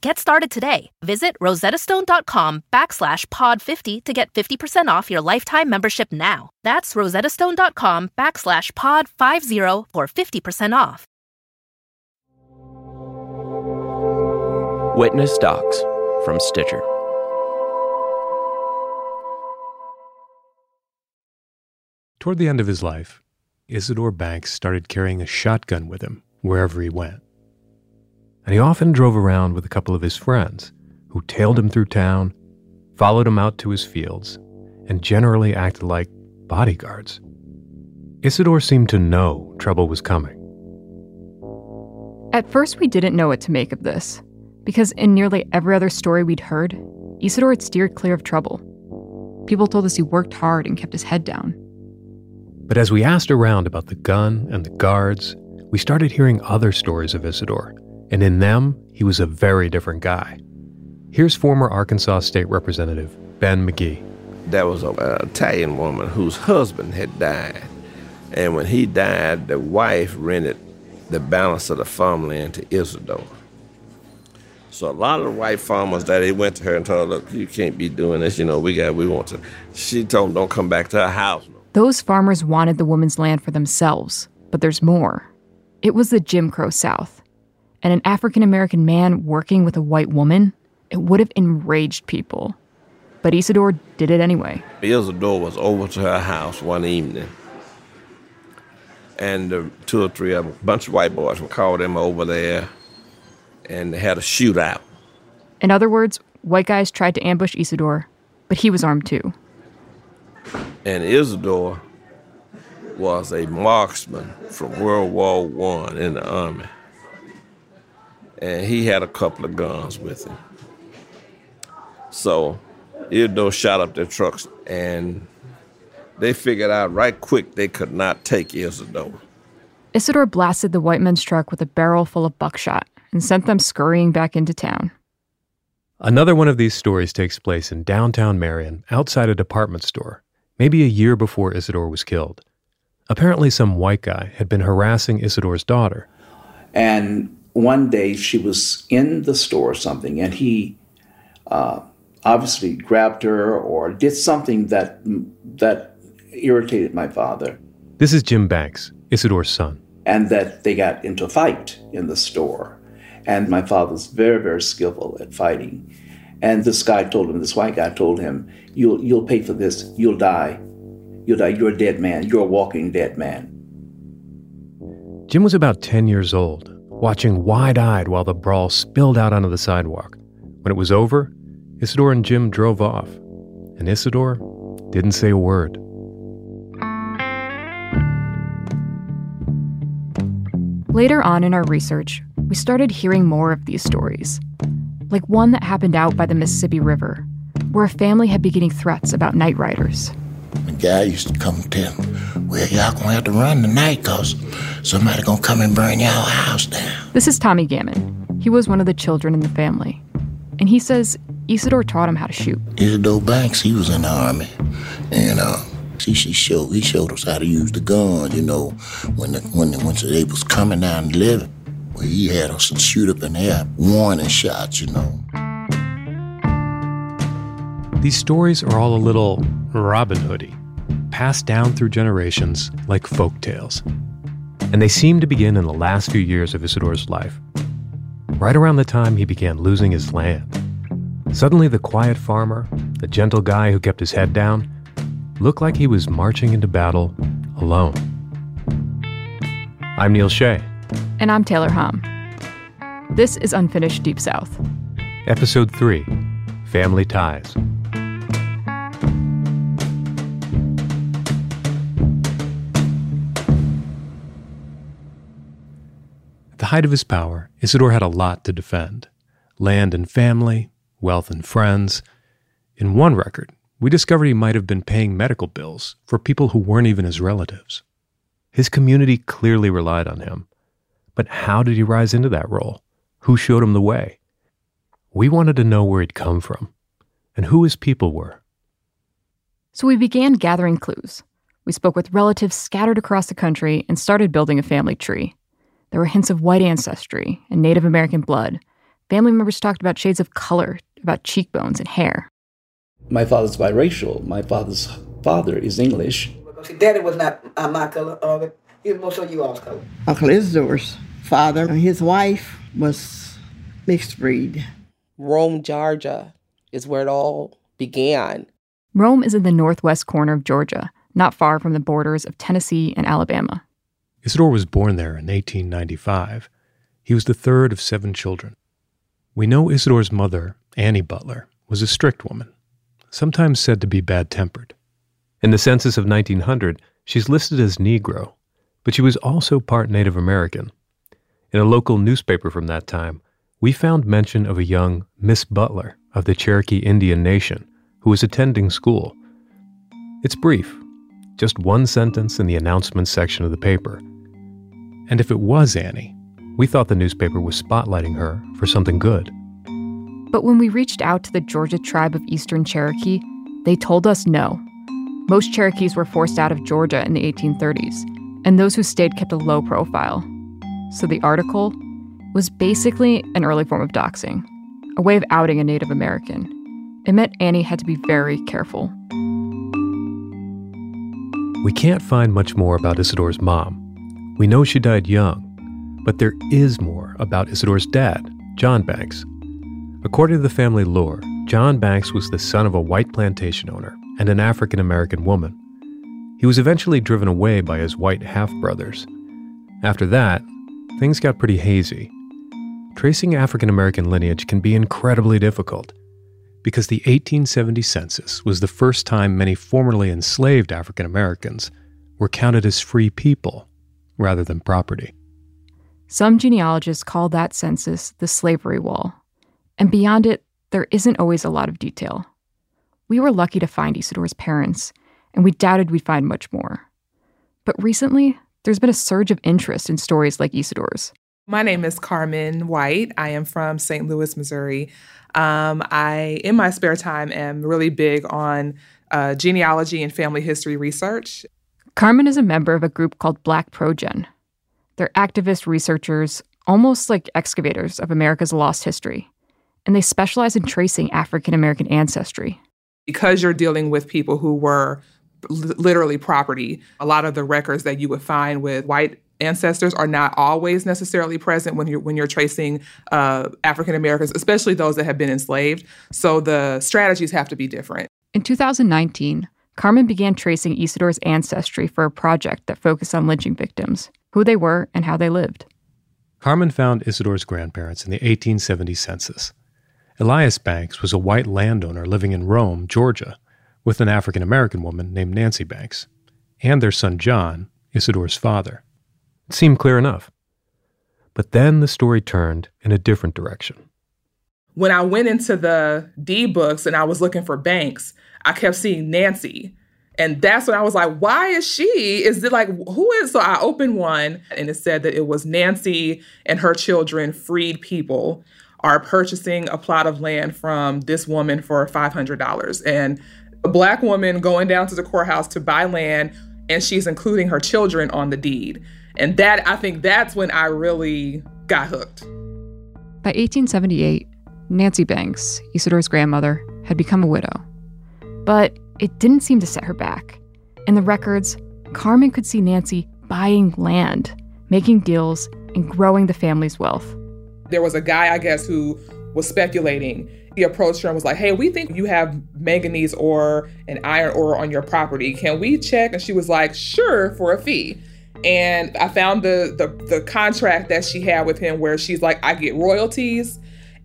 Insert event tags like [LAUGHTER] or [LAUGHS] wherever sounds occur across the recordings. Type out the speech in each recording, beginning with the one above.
Get started today. Visit rosettastone.com backslash pod50 to get 50% off your lifetime membership now. That's rosettastone.com backslash pod50 for 50% off. Witness Docs from Stitcher. Toward the end of his life, Isidore Banks started carrying a shotgun with him wherever he went. And he often drove around with a couple of his friends who tailed him through town, followed him out to his fields, and generally acted like bodyguards. Isidore seemed to know trouble was coming. At first, we didn't know what to make of this, because in nearly every other story we'd heard, Isidore had steered clear of trouble. People told us he worked hard and kept his head down. But as we asked around about the gun and the guards, we started hearing other stories of Isidore, and in them, he was a very different guy. Here's former Arkansas State Representative Ben McGee. There was an Italian woman whose husband had died, and when he died, the wife rented the balance of the farmland to Isidore. So a lot of the white farmers that they went to her and told her, "Look, you can't be doing this. You know, we got, we want to." She told them, "Don't come back to her house." Those farmers wanted the woman's land for themselves, but there's more. It was the Jim Crow South, and an African American man working with a white woman, it would have enraged people. But Isidore did it anyway. Isidore was over to her house one evening, and uh, two or three of them, a bunch of white boys, would call them over there, and they had a shootout. In other words, white guys tried to ambush Isidore, but he was armed too. And Isidore was a marksman from World War One in the army, and he had a couple of guns with him. So Isidore shot up their trucks, and they figured out right quick they could not take Isidore. Isidore blasted the white men's truck with a barrel full of buckshot and sent them scurrying back into town. Another one of these stories takes place in downtown Marion, outside a department store, maybe a year before Isidore was killed. Apparently, some white guy had been harassing Isidore's daughter. And one day she was in the store or something, and he uh, obviously grabbed her or did something that that irritated my father. This is Jim Banks, Isidore's son. And that they got into a fight in the store. And my father's very, very skillful at fighting. And this guy told him, this white guy told him, You'll you'll pay for this, you'll die. You'll die, you're a dead man, you're a walking dead man. Jim was about 10 years old, watching wide eyed while the brawl spilled out onto the sidewalk. When it was over, Isidore and Jim drove off, and Isidore didn't say a word. Later on in our research, we started hearing more of these stories, like one that happened out by the Mississippi River, where a family had been getting threats about night riders. The guy used to come and tell me, well, y'all gonna have to run tonight because somebody gonna come and burn y'all house down. This is Tommy Gammon. He was one of the children in the family. And he says Isidore taught him how to shoot. Isidore Banks, he was in the army. And uh, he, he, showed, he showed us how to use the gun, you know, when the, when, the, when they was coming down the levee. Well, he had us shoot up in the air, warning shots, you know. These stories are all a little Robin Hoody, passed down through generations like folk tales. And they seem to begin in the last few years of Isidore's life, right around the time he began losing his land. Suddenly, the quiet farmer, the gentle guy who kept his head down, looked like he was marching into battle alone. I'm Neil Shea. And I'm Taylor Hom. This is Unfinished Deep South. Episode 3 Family Ties. The height of his power, Isidore had a lot to defend land and family, wealth and friends. In one record, we discovered he might have been paying medical bills for people who weren't even his relatives. His community clearly relied on him. But how did he rise into that role? Who showed him the way? We wanted to know where he'd come from and who his people were. So we began gathering clues. We spoke with relatives scattered across the country and started building a family tree. There were hints of white ancestry and Native American blood. Family members talked about shades of color, about cheekbones and hair. My father's biracial. My father's father is English. Daddy was not uh, my color. Uh, he was most of you all's color. Uncle Isidore's father and his wife was mixed breed. Rome, Georgia is where it all began. Rome is in the northwest corner of Georgia, not far from the borders of Tennessee and Alabama. Isidore was born there in 1895. He was the third of seven children. We know Isidore's mother, Annie Butler, was a strict woman, sometimes said to be bad tempered. In the census of 1900, she's listed as Negro, but she was also part Native American. In a local newspaper from that time, we found mention of a young Miss Butler of the Cherokee Indian Nation who was attending school. It's brief, just one sentence in the announcement section of the paper. And if it was Annie, we thought the newspaper was spotlighting her for something good. But when we reached out to the Georgia tribe of Eastern Cherokee, they told us no. Most Cherokees were forced out of Georgia in the 1830s, and those who stayed kept a low profile. So the article was basically an early form of doxing, a way of outing a Native American. It meant Annie had to be very careful. We can't find much more about Isidore's mom. We know she died young, but there is more about Isidore's dad, John Banks. According to the family lore, John Banks was the son of a white plantation owner and an African American woman. He was eventually driven away by his white half brothers. After that, things got pretty hazy. Tracing African American lineage can be incredibly difficult because the 1870 census was the first time many formerly enslaved African Americans were counted as free people rather than property. Some genealogists call that census the slavery wall, and beyond it, there isn't always a lot of detail. We were lucky to find Isidore's parents, and we doubted we'd find much more. But recently, there's been a surge of interest in stories like Isidore's. My name is Carmen White. I am from St. Louis, Missouri. Um, I, in my spare time, am really big on uh, genealogy and family history research. Carmen is a member of a group called Black Progen. They're activist researchers, almost like excavators of America's lost history, and they specialize in tracing African American ancestry. Because you're dealing with people who were literally property, a lot of the records that you would find with white ancestors are not always necessarily present when you're when you're tracing uh, African Americans, especially those that have been enslaved. So the strategies have to be different. In 2019, Carmen began tracing Isidore's ancestry for a project that focused on lynching victims, who they were, and how they lived. Carmen found Isidore's grandparents in the 1870 census. Elias Banks was a white landowner living in Rome, Georgia, with an African American woman named Nancy Banks, and their son John, Isidore's father. It seemed clear enough. But then the story turned in a different direction. When I went into the deed books and I was looking for Banks, I kept seeing Nancy. And that's when I was like, why is she? Is it like, who is? So I opened one and it said that it was Nancy and her children, freed people, are purchasing a plot of land from this woman for $500. And a black woman going down to the courthouse to buy land, and she's including her children on the deed. And that, I think that's when I really got hooked. By 1878, Nancy Banks, Isidore's grandmother, had become a widow. But it didn't seem to set her back. In the records, Carmen could see Nancy buying land, making deals, and growing the family's wealth. There was a guy, I guess, who was speculating. He approached her and was like, Hey, we think you have manganese ore and iron ore on your property. Can we check? And she was like, Sure, for a fee. And I found the, the the contract that she had with him where she's like, I get royalties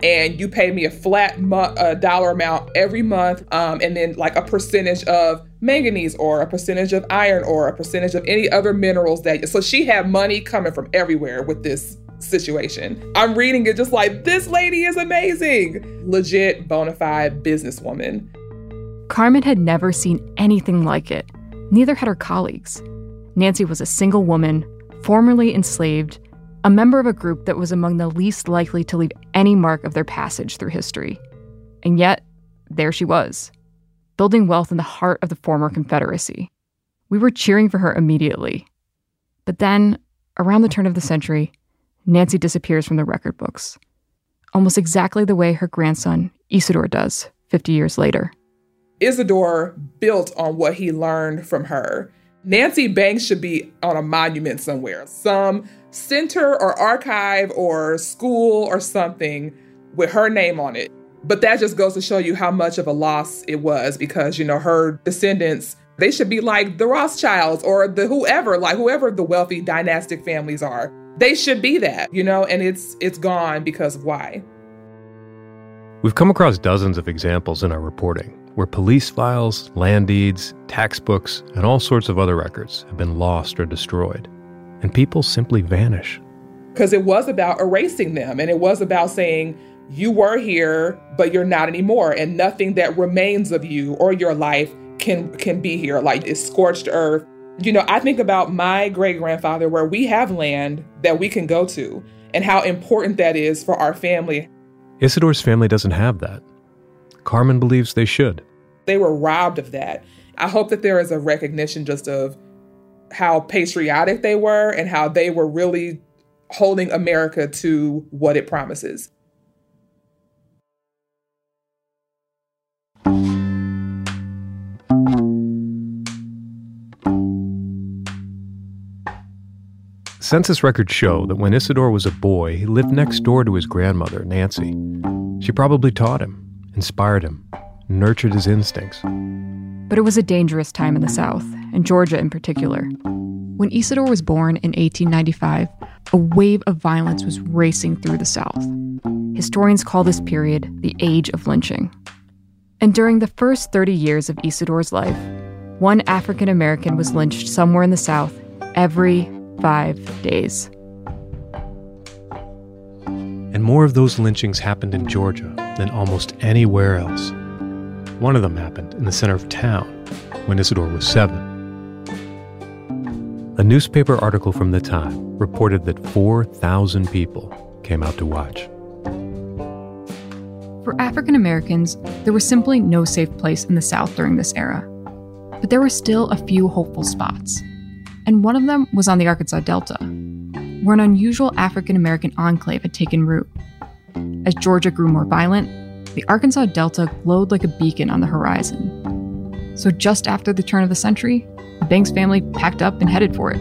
and you pay me a flat mo- a dollar amount every month, um, and then like a percentage of manganese or a percentage of iron or a percentage of any other minerals that. So she had money coming from everywhere with this situation. I'm reading it just like this lady is amazing, legit bona fide businesswoman. Carmen had never seen anything like it. Neither had her colleagues. Nancy was a single woman, formerly enslaved, a member of a group that was among the least likely to leave any mark of their passage through history. And yet, there she was, building wealth in the heart of the former Confederacy. We were cheering for her immediately. But then, around the turn of the century, Nancy disappears from the record books, almost exactly the way her grandson, Isidore, does 50 years later. Isidore built on what he learned from her. Nancy Banks should be on a monument somewhere, some center or archive or school or something with her name on it. But that just goes to show you how much of a loss it was because, you know, her descendants, they should be like the Rothschilds or the whoever, like whoever the wealthy dynastic families are. They should be that, you know, and it's it's gone because of why. We've come across dozens of examples in our reporting where police files, land deeds, tax books, and all sorts of other records have been lost or destroyed and people simply vanish. Because it was about erasing them, and it was about saying, you were here, but you're not anymore, and nothing that remains of you or your life can can be here. Like it's scorched earth. You know, I think about my great grandfather, where we have land that we can go to, and how important that is for our family. Isidore's family doesn't have that. Carmen believes they should. They were robbed of that. I hope that there is a recognition just of how patriotic they were and how they were really holding America to what it promises. Census records show that when Isidore was a boy, he lived next door to his grandmother, Nancy. She probably taught him, inspired him, nurtured his instincts. But it was a dangerous time in the South, and Georgia in particular. When Isidore was born in 1895, a wave of violence was racing through the South. Historians call this period the Age of Lynching. And during the first 30 years of Isidore's life, one African American was lynched somewhere in the South every five days. And more of those lynchings happened in Georgia than almost anywhere else. One of them happened in the center of town when Isidore was seven. A newspaper article from the time reported that 4,000 people came out to watch. For African Americans, there was simply no safe place in the South during this era. But there were still a few hopeful spots. And one of them was on the Arkansas Delta, where an unusual African American enclave had taken root. As Georgia grew more violent, the Arkansas Delta glowed like a beacon on the horizon. So, just after the turn of the century, the Banks family packed up and headed for it.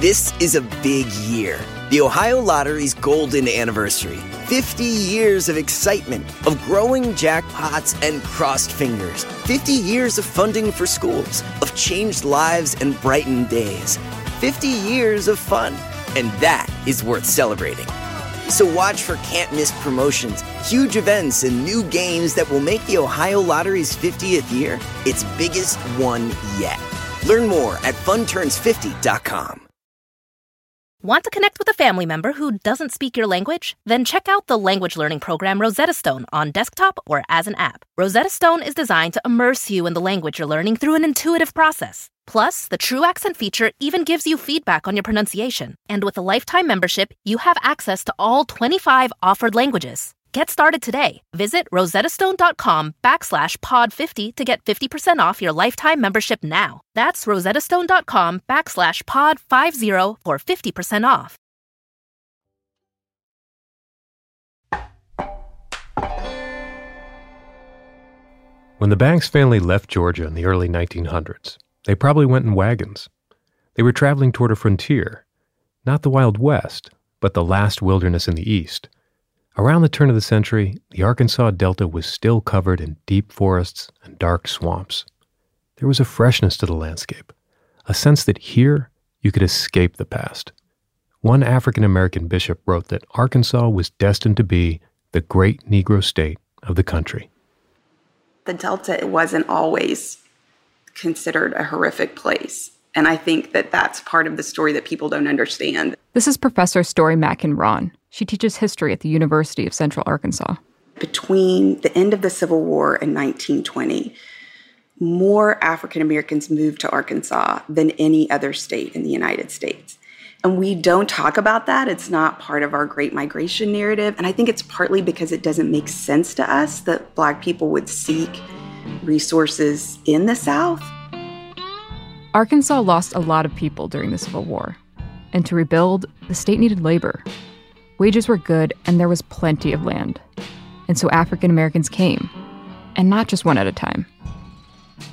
This is a big year. The Ohio Lottery's golden anniversary. 50 years of excitement, of growing jackpots and crossed fingers. 50 years of funding for schools, of changed lives and brightened days. 50 years of fun. And that is worth celebrating. So watch for can't miss promotions, huge events, and new games that will make the Ohio Lottery's 50th year its biggest one yet. Learn more at funturns50.com. Want to connect with a family member who doesn't speak your language? Then check out the language learning program Rosetta Stone on desktop or as an app. Rosetta Stone is designed to immerse you in the language you're learning through an intuitive process. Plus, the True Accent feature even gives you feedback on your pronunciation. And with a lifetime membership, you have access to all 25 offered languages. Get started today. Visit rosettastone.com backslash pod50 to get 50% off your lifetime membership now. That's rosettastone.com backslash pod50 for 50% off. When the Banks family left Georgia in the early 1900s, they probably went in wagons. They were traveling toward a frontier, not the Wild West, but the last wilderness in the East. Around the turn of the century, the Arkansas Delta was still covered in deep forests and dark swamps. There was a freshness to the landscape, a sense that here you could escape the past. One African American bishop wrote that Arkansas was destined to be the great Negro state of the country. The Delta wasn't always considered a horrific place. And I think that that's part of the story that people don't understand. This is Professor Story Matkin-Rawn. She teaches history at the University of Central Arkansas. Between the end of the Civil War and 1920, more African Americans moved to Arkansas than any other state in the United States. And we don't talk about that. It's not part of our Great Migration narrative. And I think it's partly because it doesn't make sense to us that Black people would seek resources in the South. Arkansas lost a lot of people during the Civil War. And to rebuild, the state needed labor. Wages were good, and there was plenty of land. And so African Americans came, and not just one at a time.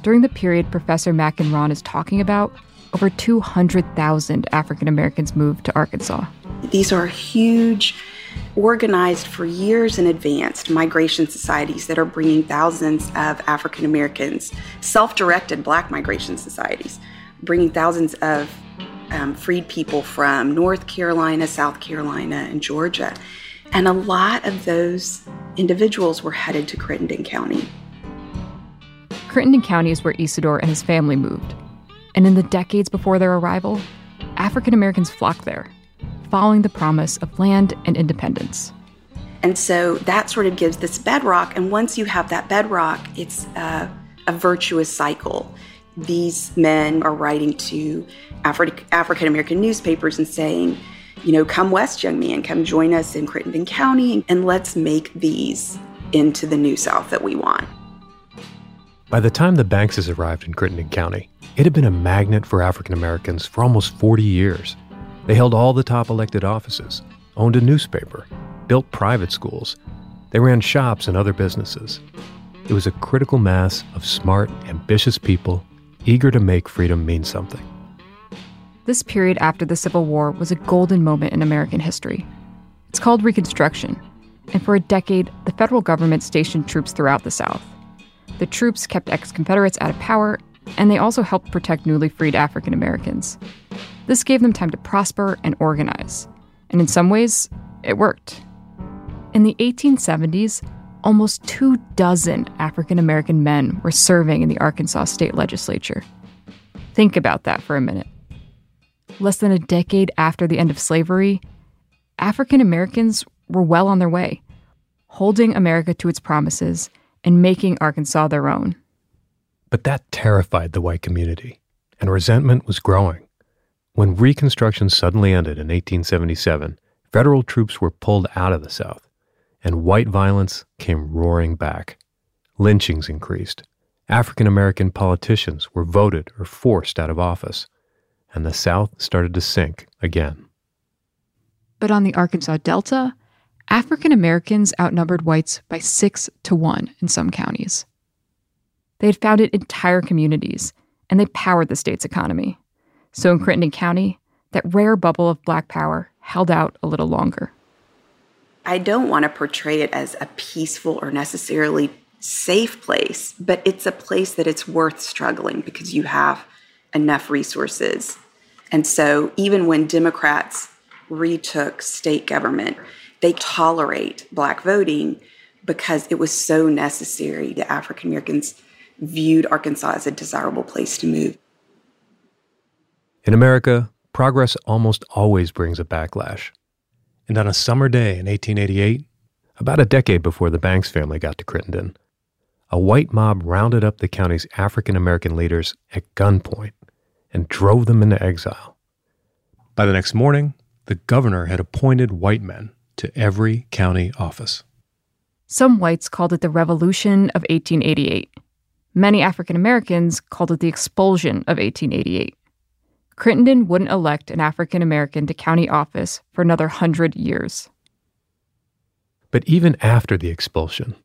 During the period Professor Matkin-Rawn is talking about, over 200,000 African Americans moved to Arkansas. These are huge, organized for years in advance migration societies that are bringing thousands of African Americans, self directed black migration societies, bringing thousands of um, freed people from North Carolina, South Carolina, and Georgia. And a lot of those individuals were headed to Crittenden County. Crittenden County is where Isidore and his family moved. And in the decades before their arrival, African Americans flocked there, following the promise of land and independence. And so that sort of gives this bedrock. And once you have that bedrock, it's a, a virtuous cycle. These men are writing to Afri- African American newspapers and saying, you know, come west, young man, come join us in Crittenden County, and let's make these into the New South that we want. By the time the Bankses arrived in Crittenden County, it had been a magnet for African Americans for almost 40 years. They held all the top elected offices, owned a newspaper, built private schools. They ran shops and other businesses. It was a critical mass of smart, ambitious people eager to make freedom mean something. This period after the Civil War was a golden moment in American history. It's called Reconstruction, and for a decade, the federal government stationed troops throughout the South. The troops kept ex Confederates out of power and they also helped protect newly freed African Americans. This gave them time to prosper and organize, and in some ways, it worked. In the 1870s, almost two dozen African American men were serving in the Arkansas state legislature. Think about that for a minute. Less than a decade after the end of slavery, African Americans were well on their way, holding America to its promises and making Arkansas their own. But that terrified the white community, and resentment was growing. When Reconstruction suddenly ended in 1877, federal troops were pulled out of the South, and white violence came roaring back. Lynchings increased. African American politicians were voted or forced out of office, and the South started to sink again. But on the Arkansas Delta, African Americans outnumbered whites by six to one in some counties. They had founded entire communities, and they powered the state's economy. So in Crittenden County, that rare bubble of black power held out a little longer. I don't want to portray it as a peaceful or necessarily safe place, but it's a place that it's worth struggling because you have enough resources. And so even when Democrats retook state government, they tolerate black voting because it was so necessary to African Americans viewed Arkansas as a desirable place to move. In America, progress almost always brings a backlash. And on a summer day in 1888, about a decade before the Banks family got to Crittenden, a white mob rounded up the county's African American leaders at gunpoint and drove them into exile. By the next morning, the governor had appointed white men to every county office. Some whites called it the Revolution of 1888. Many African Americans called it the expulsion of 1888. Crittenden wouldn't elect an African American to county office for another hundred years. But even after the expulsion,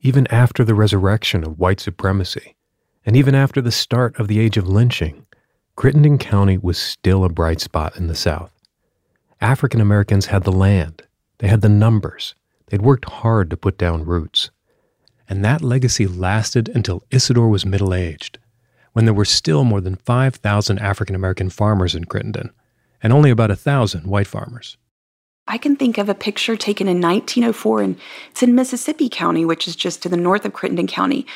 even after the resurrection of white supremacy, and even after the start of the age of lynching, Crittenden County was still a bright spot in the South. African Americans had the land, they had the numbers, they'd worked hard to put down roots. And that legacy lasted until Isidore was middle aged, when there were still more than 5,000 African American farmers in Crittenden, and only about a thousand white farmers. I can think of a picture taken in 1904, and it's in Mississippi County, which is just to the north of Crittenden County.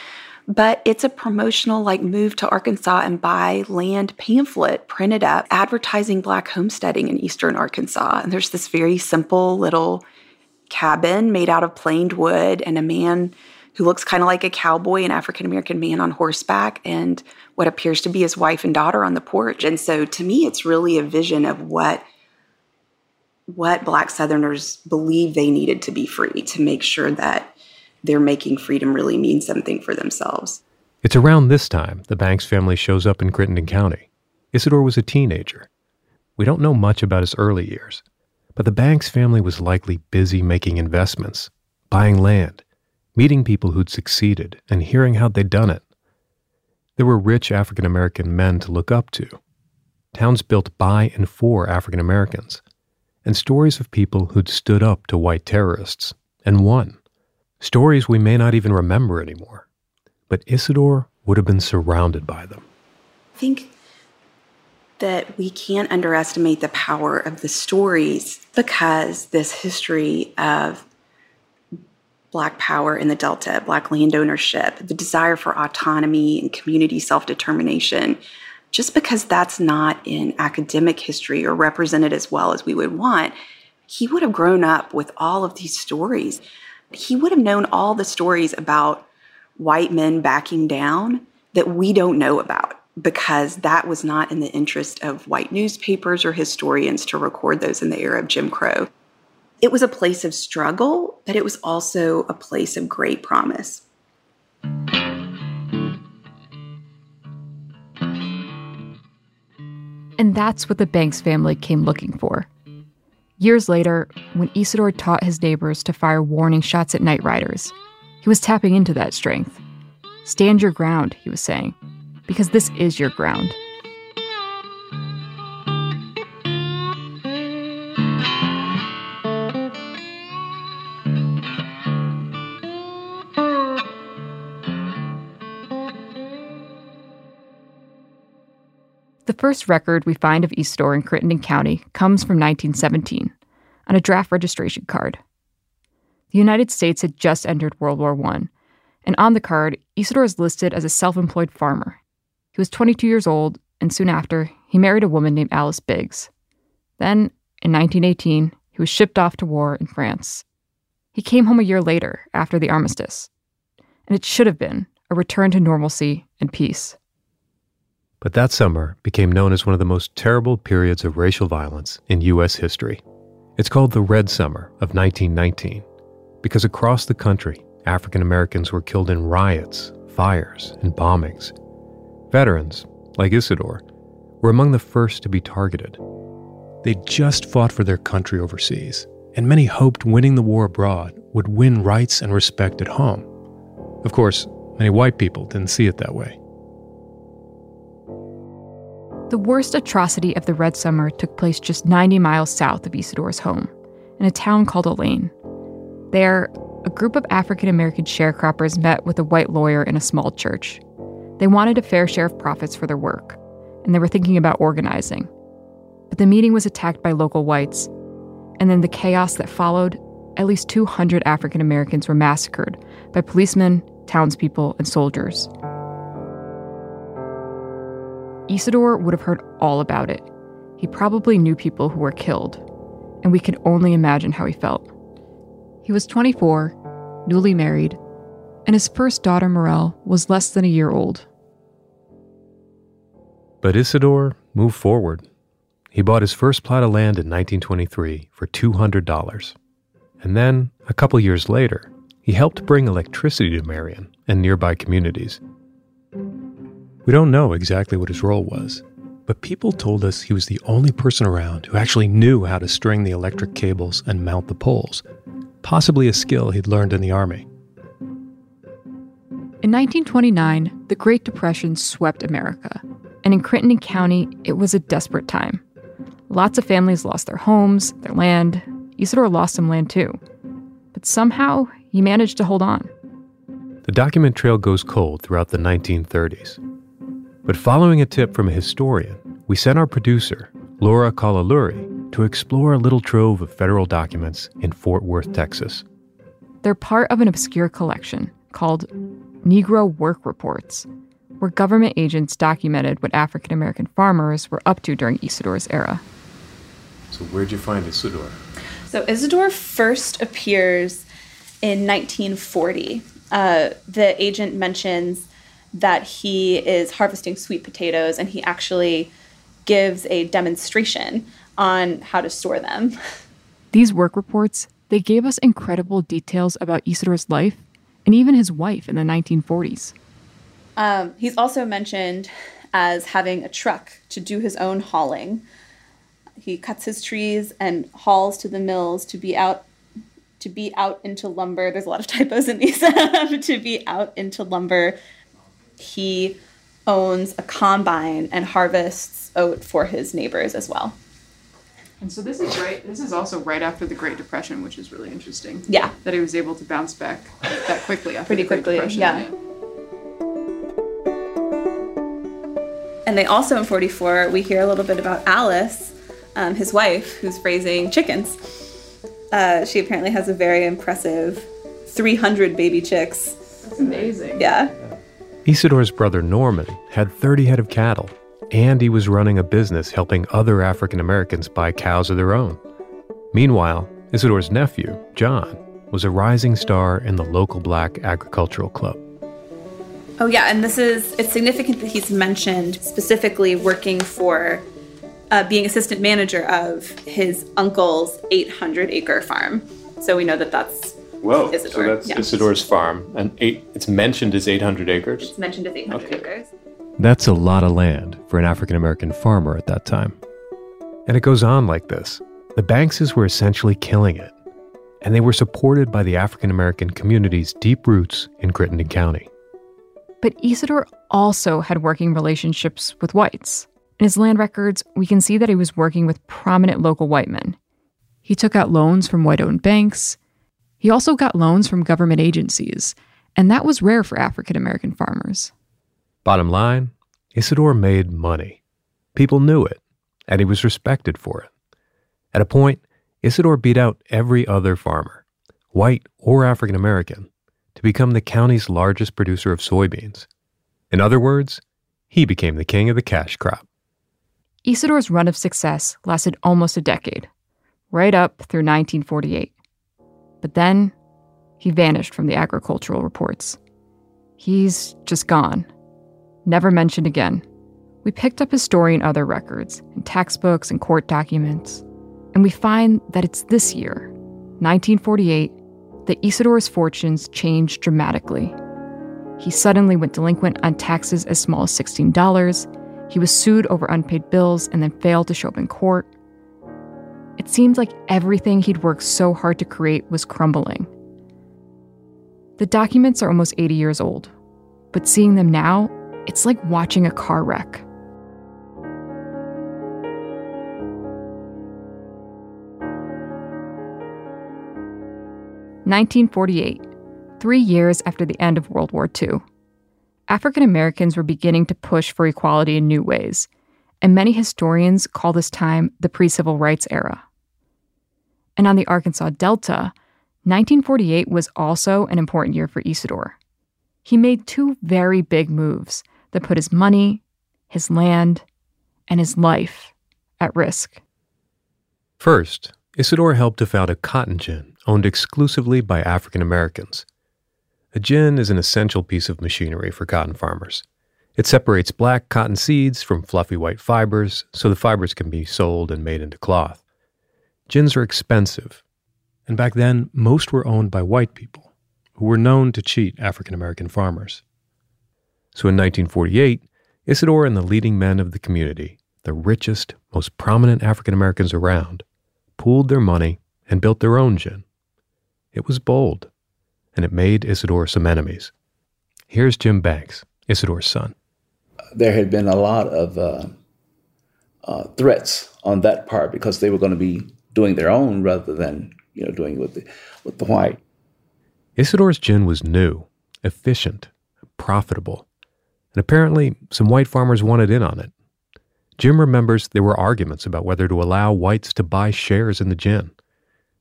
But it's a promotional, like, move to Arkansas and buy land pamphlet printed up advertising black homesteading in eastern Arkansas. And there's this very simple little cabin made out of planed wood and a man who looks kind of like a cowboy, an African American man on horseback, and what appears to be his wife and daughter on the porch. And so to me, it's really a vision of what what black southerners believe they needed to be free to make sure that they're making freedom really mean something for themselves. It's around this time the Banks family shows up in Crittenden County. Isidore was a teenager. We don't know much about his early years, but the Banks family was likely busy making investments, buying land, meeting people who'd succeeded, and hearing how they'd done it. There were rich African American men to look up to, towns built by and for African Americans, and stories of people who'd stood up to white terrorists and won. Stories we may not even remember anymore. But Isidore would have been surrounded by them. I think that we can't underestimate the power of the stories because this history of Black power in the Delta, Black land ownership, the desire for autonomy and community self determination, just because that's not in academic history or represented as well as we would want, he would have grown up with all of these stories. He would have known all the stories about white men backing down that we don't know about because that was not in the interest of white newspapers or historians to record those in the era of Jim Crow. It was a place of struggle, but it was also a place of great promise. And that's what the Banks family came looking for. Years later, when Isidore taught his neighbors to fire warning shots at night riders, he was tapping into that strength. Stand your ground, he was saying, because this is your ground. The first record we find of Isidore in Crittenden County comes from 1917 on a draft registration card. The United States had just entered World War I, and on the card, Isidore is listed as a self employed farmer. He was 22 years old, and soon after, he married a woman named Alice Biggs. Then, in 1918, he was shipped off to war in France. He came home a year later, after the armistice, and it should have been a return to normalcy and peace. But that summer became known as one of the most terrible periods of racial violence in U.S. history. It's called the Red Summer of 1919 because across the country, African Americans were killed in riots, fires, and bombings. Veterans, like Isidore, were among the first to be targeted. They'd just fought for their country overseas, and many hoped winning the war abroad would win rights and respect at home. Of course, many white people didn't see it that way. The worst atrocity of the Red Summer took place just 90 miles south of Isidore's home, in a town called Elaine. There, a group of African American sharecroppers met with a white lawyer in a small church. They wanted a fair share of profits for their work, and they were thinking about organizing. But the meeting was attacked by local whites, and then the chaos that followed, at least 200 African Americans were massacred by policemen, townspeople, and soldiers. Isidore would have heard all about it. He probably knew people who were killed, and we can only imagine how he felt. He was 24, newly married, and his first daughter, Morel, was less than a year old. But Isidore moved forward. He bought his first plot of land in 1923 for $200. And then, a couple years later, he helped bring electricity to Marion and nearby communities. We don't know exactly what his role was, but people told us he was the only person around who actually knew how to string the electric cables and mount the poles, possibly a skill he'd learned in the Army. In 1929, the Great Depression swept America, and in Crittenden County, it was a desperate time. Lots of families lost their homes, their land. Isidore lost some land too. But somehow, he managed to hold on. The document trail goes cold throughout the 1930s. But following a tip from a historian, we sent our producer, Laura Kalaluri, to explore a little trove of federal documents in Fort Worth, Texas. They're part of an obscure collection called Negro Work Reports, where government agents documented what African American farmers were up to during Isidore's era. So, where'd you find Isidore? So, Isidore first appears in 1940. Uh, the agent mentions that he is harvesting sweet potatoes and he actually gives a demonstration on how to store them. [LAUGHS] These work reports, they gave us incredible details about Isidore's life and even his wife in the 1940s. Um, he's also mentioned as having a truck to do his own hauling. He cuts his trees and hauls to the mills to be out to be out into lumber. There's a lot of typos in these. [LAUGHS] to be out into lumber. He owns a combine and harvests oat for his neighbors as well. And so this is right. This is also right after the Great Depression, which is really interesting. Yeah, that he was able to bounce back that quickly after pretty the Great quickly. Depression. Yeah. And they also in 44, we hear a little bit about Alice, um, his wife, who's raising chickens. Uh, she apparently has a very impressive 300 baby chicks. That's amazing. Yeah. Isidore's brother Norman had 30 head of cattle, and he was running a business helping other African Americans buy cows of their own. Meanwhile, Isidore's nephew, John, was a rising star in the local black agricultural club. Oh, yeah, and this is, it's significant that he's mentioned specifically working for, uh, being assistant manager of his uncle's 800 acre farm. So we know that that's Whoa, Isidore. so that's yeah. Isidore's farm, and eight, it's mentioned as 800 acres. It's mentioned as 800 acres. That's a lot of land for an African American farmer at that time. And it goes on like this. The Bankses were essentially killing it, and they were supported by the African American community's deep roots in Crittenden County. But Isidore also had working relationships with whites. In his land records, we can see that he was working with prominent local white men. He took out loans from white owned banks. He also got loans from government agencies, and that was rare for African American farmers. Bottom line, Isidore made money. People knew it, and he was respected for it. At a point, Isidore beat out every other farmer, white or African American, to become the county's largest producer of soybeans. In other words, he became the king of the cash crop. Isidore's run of success lasted almost a decade, right up through 1948. But then he vanished from the agricultural reports. He's just gone, never mentioned again. We picked up his story in other records, in textbooks and court documents, and we find that it's this year, 1948, that Isidore's fortunes changed dramatically. He suddenly went delinquent on taxes as small as $16. He was sued over unpaid bills and then failed to show up in court. It seemed like everything he'd worked so hard to create was crumbling. The documents are almost 80 years old, but seeing them now, it's like watching a car wreck. Nineteen forty-eight, three years after the end of World War II. African Americans were beginning to push for equality in new ways, and many historians call this time the pre civil rights era. And on the Arkansas Delta, 1948 was also an important year for Isidore. He made two very big moves that put his money, his land, and his life at risk. First, Isidore helped to found a cotton gin owned exclusively by African Americans. A gin is an essential piece of machinery for cotton farmers. It separates black cotton seeds from fluffy white fibers so the fibers can be sold and made into cloth. Gins are expensive, and back then, most were owned by white people who were known to cheat African American farmers. So in 1948, Isidore and the leading men of the community, the richest, most prominent African Americans around, pooled their money and built their own gin. It was bold, and it made Isidore some enemies. Here's Jim Banks, Isidore's son. There had been a lot of uh, uh, threats on that part because they were going to be doing their own rather than you know doing it with the with the white. Isidore's gin was new, efficient, profitable, and apparently some white farmers wanted in on it. Jim remembers there were arguments about whether to allow whites to buy shares in the gin.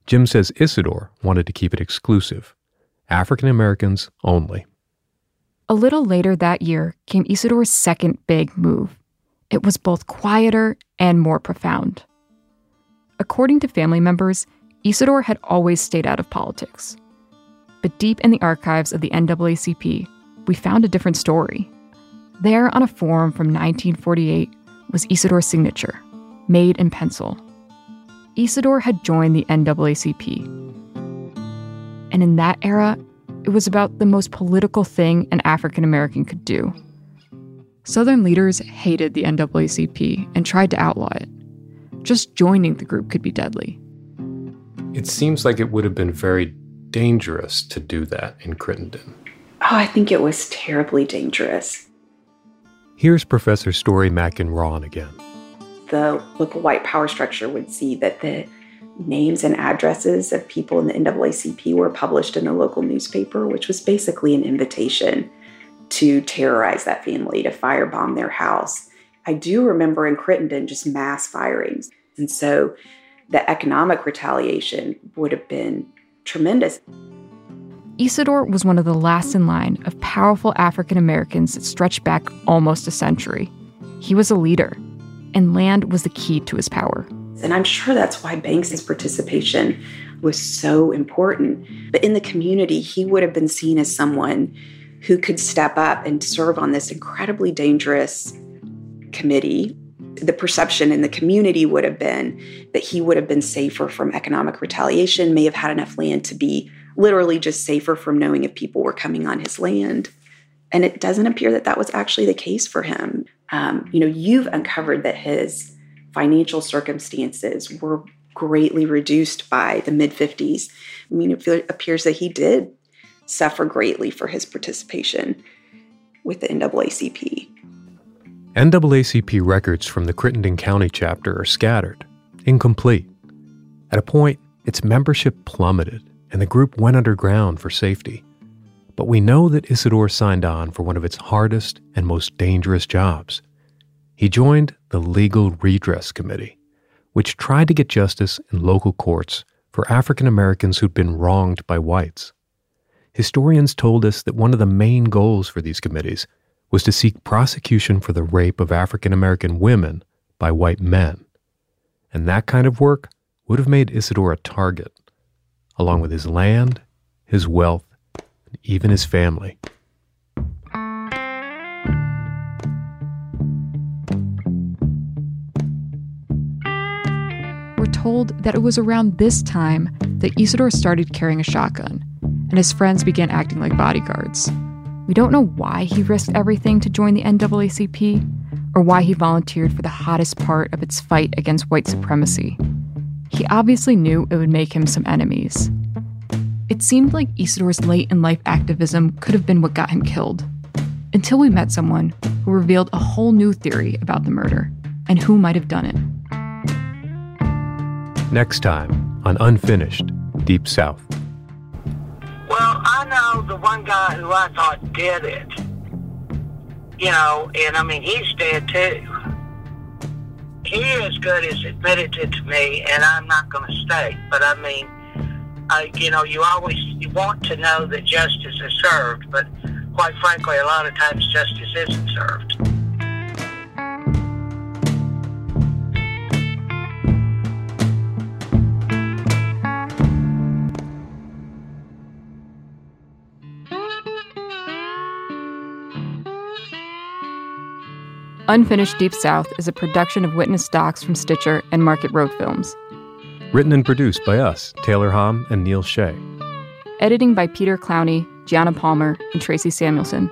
Jim says Isidore wanted to keep it exclusive, African Americans only. A little later that year came Isidore's second big move. It was both quieter and more profound. According to family members, Isidore had always stayed out of politics. But deep in the archives of the NAACP, we found a different story. There, on a form from 1948, was Isidore's signature, made in pencil. Isidore had joined the NAACP. And in that era, it was about the most political thing an African American could do. Southern leaders hated the NAACP and tried to outlaw it. Just joining the group could be deadly. It seems like it would have been very dangerous to do that in Crittenden. Oh, I think it was terribly dangerous. Here's Professor Story Matkin-Rawn again. The local white power structure would see that the names and addresses of people in the NAACP were published in the local newspaper, which was basically an invitation to terrorize that family, to firebomb their house. I do remember in Crittenden just mass firings. And so the economic retaliation would have been tremendous. Isidore was one of the last in line of powerful African Americans that stretched back almost a century. He was a leader, and land was the key to his power. And I'm sure that's why Banks's participation was so important. But in the community, he would have been seen as someone who could step up and serve on this incredibly dangerous committee. The perception in the community would have been that he would have been safer from economic retaliation, may have had enough land to be literally just safer from knowing if people were coming on his land. And it doesn't appear that that was actually the case for him. Um, you know, you've uncovered that his financial circumstances were greatly reduced by the mid 50s. I mean, it appears that he did suffer greatly for his participation with the NAACP. NAACP records from the Crittenden County chapter are scattered, incomplete. At a point, its membership plummeted and the group went underground for safety. But we know that Isidore signed on for one of its hardest and most dangerous jobs. He joined the Legal Redress Committee, which tried to get justice in local courts for African Americans who'd been wronged by whites. Historians told us that one of the main goals for these committees was to seek prosecution for the rape of African American women by white men. And that kind of work would have made Isidore a target, along with his land, his wealth, and even his family. We're told that it was around this time that Isidore started carrying a shotgun, and his friends began acting like bodyguards. We don't know why he risked everything to join the NAACP or why he volunteered for the hottest part of its fight against white supremacy. He obviously knew it would make him some enemies. It seemed like Isidore's late in life activism could have been what got him killed. Until we met someone who revealed a whole new theory about the murder and who might have done it. Next time on Unfinished Deep South. Well, I know the one guy who I thought did it. You know, and I mean, he's dead too. He as good as admitted it to me, and I'm not going to stay. But I mean, I, you know, you always you want to know that justice is served, but quite frankly, a lot of times justice isn't served. Unfinished Deep South is a production of Witness Docs from Stitcher and Market Road Films. Written and produced by us, Taylor Hom and Neil Shea. Editing by Peter Clowney, Gianna Palmer, and Tracy Samuelson.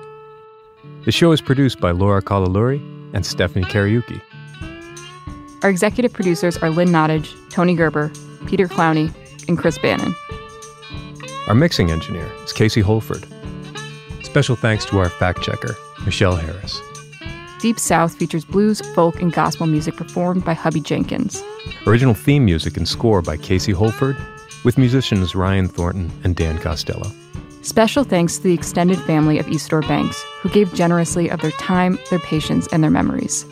The show is produced by Laura Kalaluri and Stephanie Kariuki. Our executive producers are Lynn Nottage, Tony Gerber, Peter Clowney, and Chris Bannon. Our mixing engineer is Casey Holford. Special thanks to our fact checker, Michelle Harris. Deep South features blues, folk, and gospel music performed by Hubby Jenkins. Original theme music and score by Casey Holford, with musicians Ryan Thornton and Dan Costello. Special thanks to the extended family of Isidore Banks, who gave generously of their time, their patience, and their memories.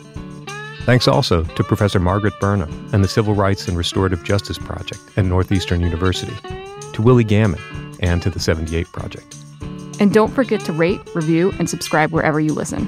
Thanks also to Professor Margaret Burnham and the Civil Rights and Restorative Justice Project at Northeastern University, to Willie Gammon, and to the 78 Project. And don't forget to rate, review, and subscribe wherever you listen.